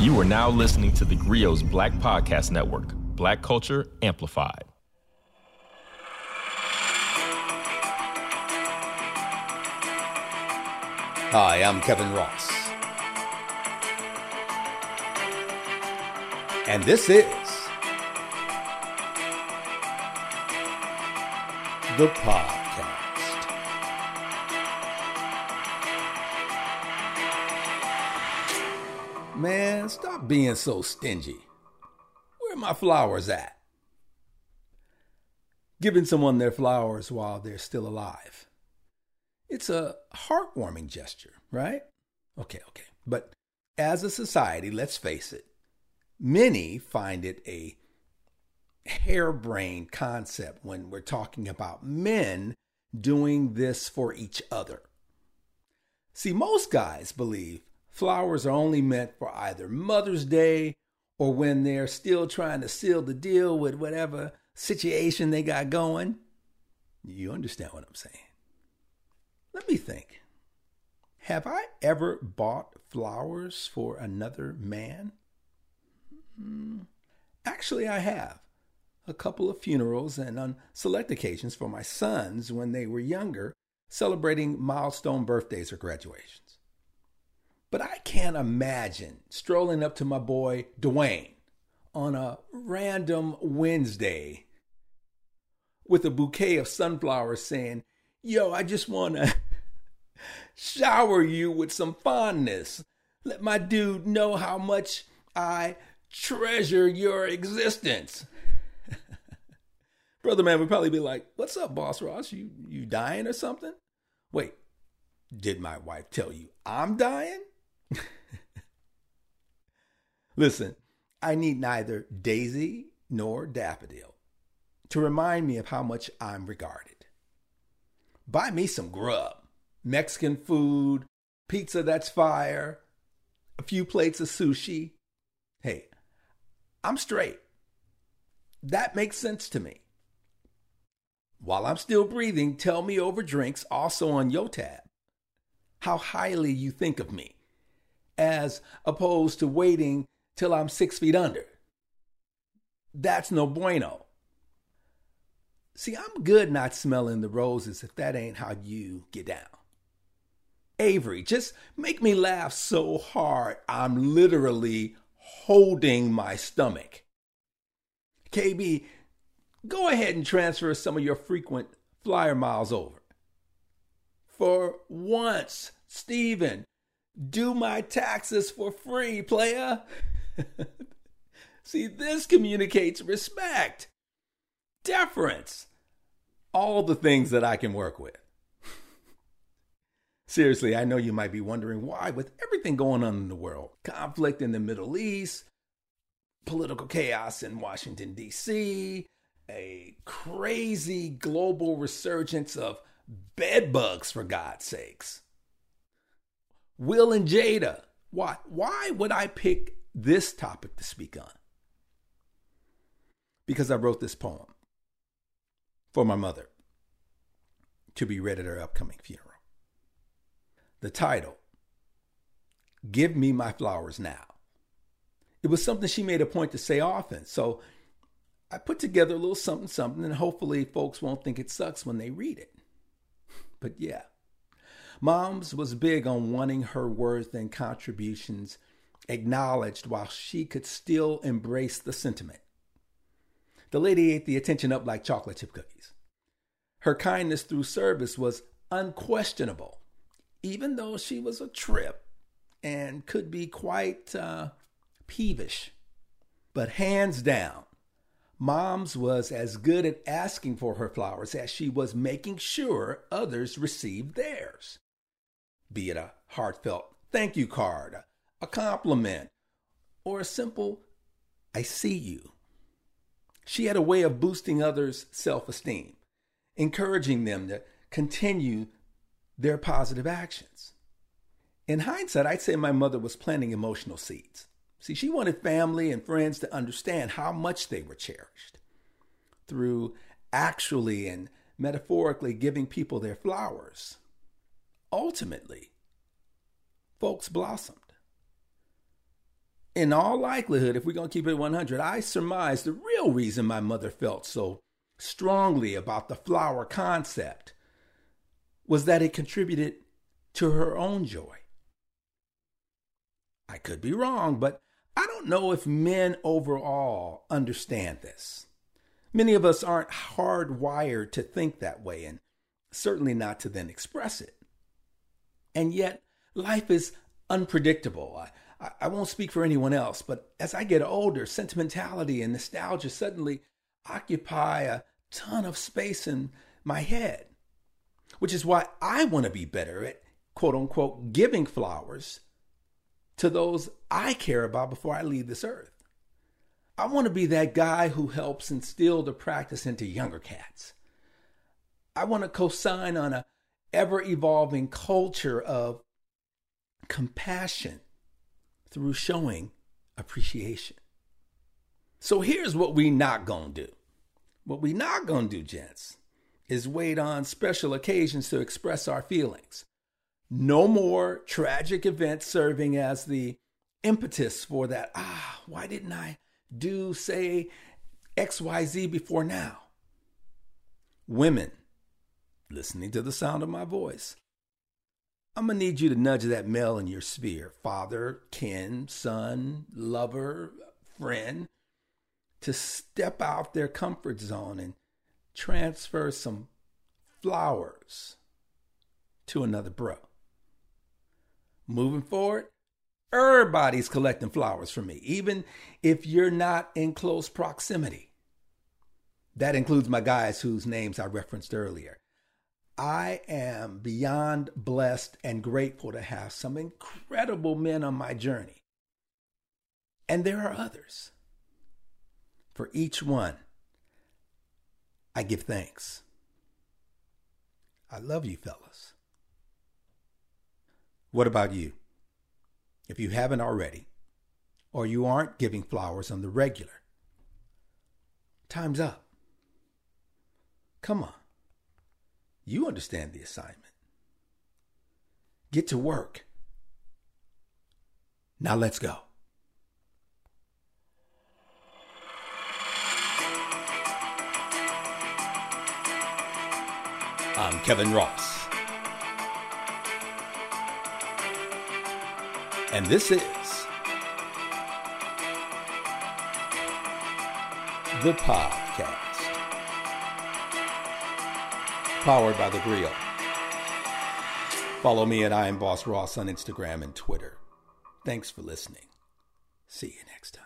You are now listening to the Grio's Black Podcast Network, Black Culture Amplified. Hi, I'm Kevin Ross. And this is the podcast. Man, stop being so stingy. Where are my flowers at? Giving someone their flowers while they're still alive. It's a heartwarming gesture, right? Okay, okay. But as a society, let's face it, many find it a harebrained concept when we're talking about men doing this for each other. See, most guys believe flowers are only meant for either Mother's Day or when they're still trying to seal the deal with whatever situation they got going. You understand what I'm saying? Let me think. Have I ever bought flowers for another man? Hmm. Actually, I have. A couple of funerals and on select occasions for my sons when they were younger, celebrating milestone birthdays or graduations. But I can't imagine strolling up to my boy Dwayne on a random Wednesday with a bouquet of sunflowers saying, Yo, I just want to shower you with some fondness. Let my dude know how much I treasure your existence. Brother man would probably be like, What's up, boss Ross? You you dying or something? Wait, did my wife tell you I'm dying? Listen, I need neither Daisy nor Daffodil to remind me of how much I'm regarded. Buy me some grub, Mexican food, pizza that's fire, a few plates of sushi. Hey, I'm straight. That makes sense to me. While I'm still breathing, tell me over drinks, also on your tab, how highly you think of me, as opposed to waiting till I'm six feet under. That's no bueno. See, I'm good not smelling the roses if that ain't how you get down. Avery, just make me laugh so hard I'm literally holding my stomach. KB, go ahead and transfer some of your frequent flyer miles over. For once, Steven, do my taxes for free, player. See, this communicates respect, deference, all the things that I can work with. Seriously, I know you might be wondering why, with everything going on in the world, conflict in the Middle East, political chaos in Washington, D.C., a crazy global resurgence of bedbugs, for God's sakes. Will and Jada, why, why would I pick this topic to speak on? Because I wrote this poem for my mother to be read at her upcoming funeral. The title, Give Me My Flowers Now. It was something she made a point to say often. So I put together a little something, something, and hopefully folks won't think it sucks when they read it. But yeah, Moms was big on wanting her worth and contributions acknowledged while she could still embrace the sentiment. The lady ate the attention up like chocolate chip cookies. Her kindness through service was unquestionable, even though she was a trip and could be quite uh, peevish. But hands down, Mom's was as good at asking for her flowers as she was making sure others received theirs. Be it a heartfelt thank you card, a compliment, or a simple I see you. She had a way of boosting others' self esteem, encouraging them to continue their positive actions. In hindsight, I'd say my mother was planting emotional seeds. See, she wanted family and friends to understand how much they were cherished through actually and metaphorically giving people their flowers. Ultimately, folks blossomed. in all likelihood, if we're going to keep it 100, I surmise the real reason my mother felt so strongly about the flower concept was that it contributed to her own joy. I could be wrong, but I don't know if men overall understand this. Many of us aren't hardwired to think that way, and certainly not to then express it. And yet, life is unpredictable. I, I, won't speak for anyone else, but as I get older, sentimentality and nostalgia suddenly occupy a ton of space in my head, which is why I want to be better at quote unquote giving flowers to those I care about before I leave this earth. I want to be that guy who helps instill the practice into younger cats. I want to co-sign on a ever evolving culture of compassion through showing appreciation. So here's what we not to do. What we not to do, gents, is wait on special occasions to express our feelings. No more tragic events serving as the impetus for that. Ah, why didn't I do, say, XYZ before now? Women, listening to the sound of my voice, I'm going to need you to nudge that male in your sphere father, kin, son, lover, friend to step out their comfort zone and transfer some flowers to another bro. Moving forward, everybody's collecting flowers from me, even if you're not in close proximity. That includes my guys whose names I referenced earlier. I am beyond blessed and grateful to have some incredible men on my journey. And there are others. For each one, I give thanks. I love you, fellas. What about you? If you haven't already, or you aren't giving flowers on the regular, time's up. Come on. You understand the assignment. Get to work. Now let's go. I'm Kevin Ross. And this is the podcast. Powered by the Grio. Follow me at I am Boss Ross on Instagram and Twitter. Thanks for listening. See you next time.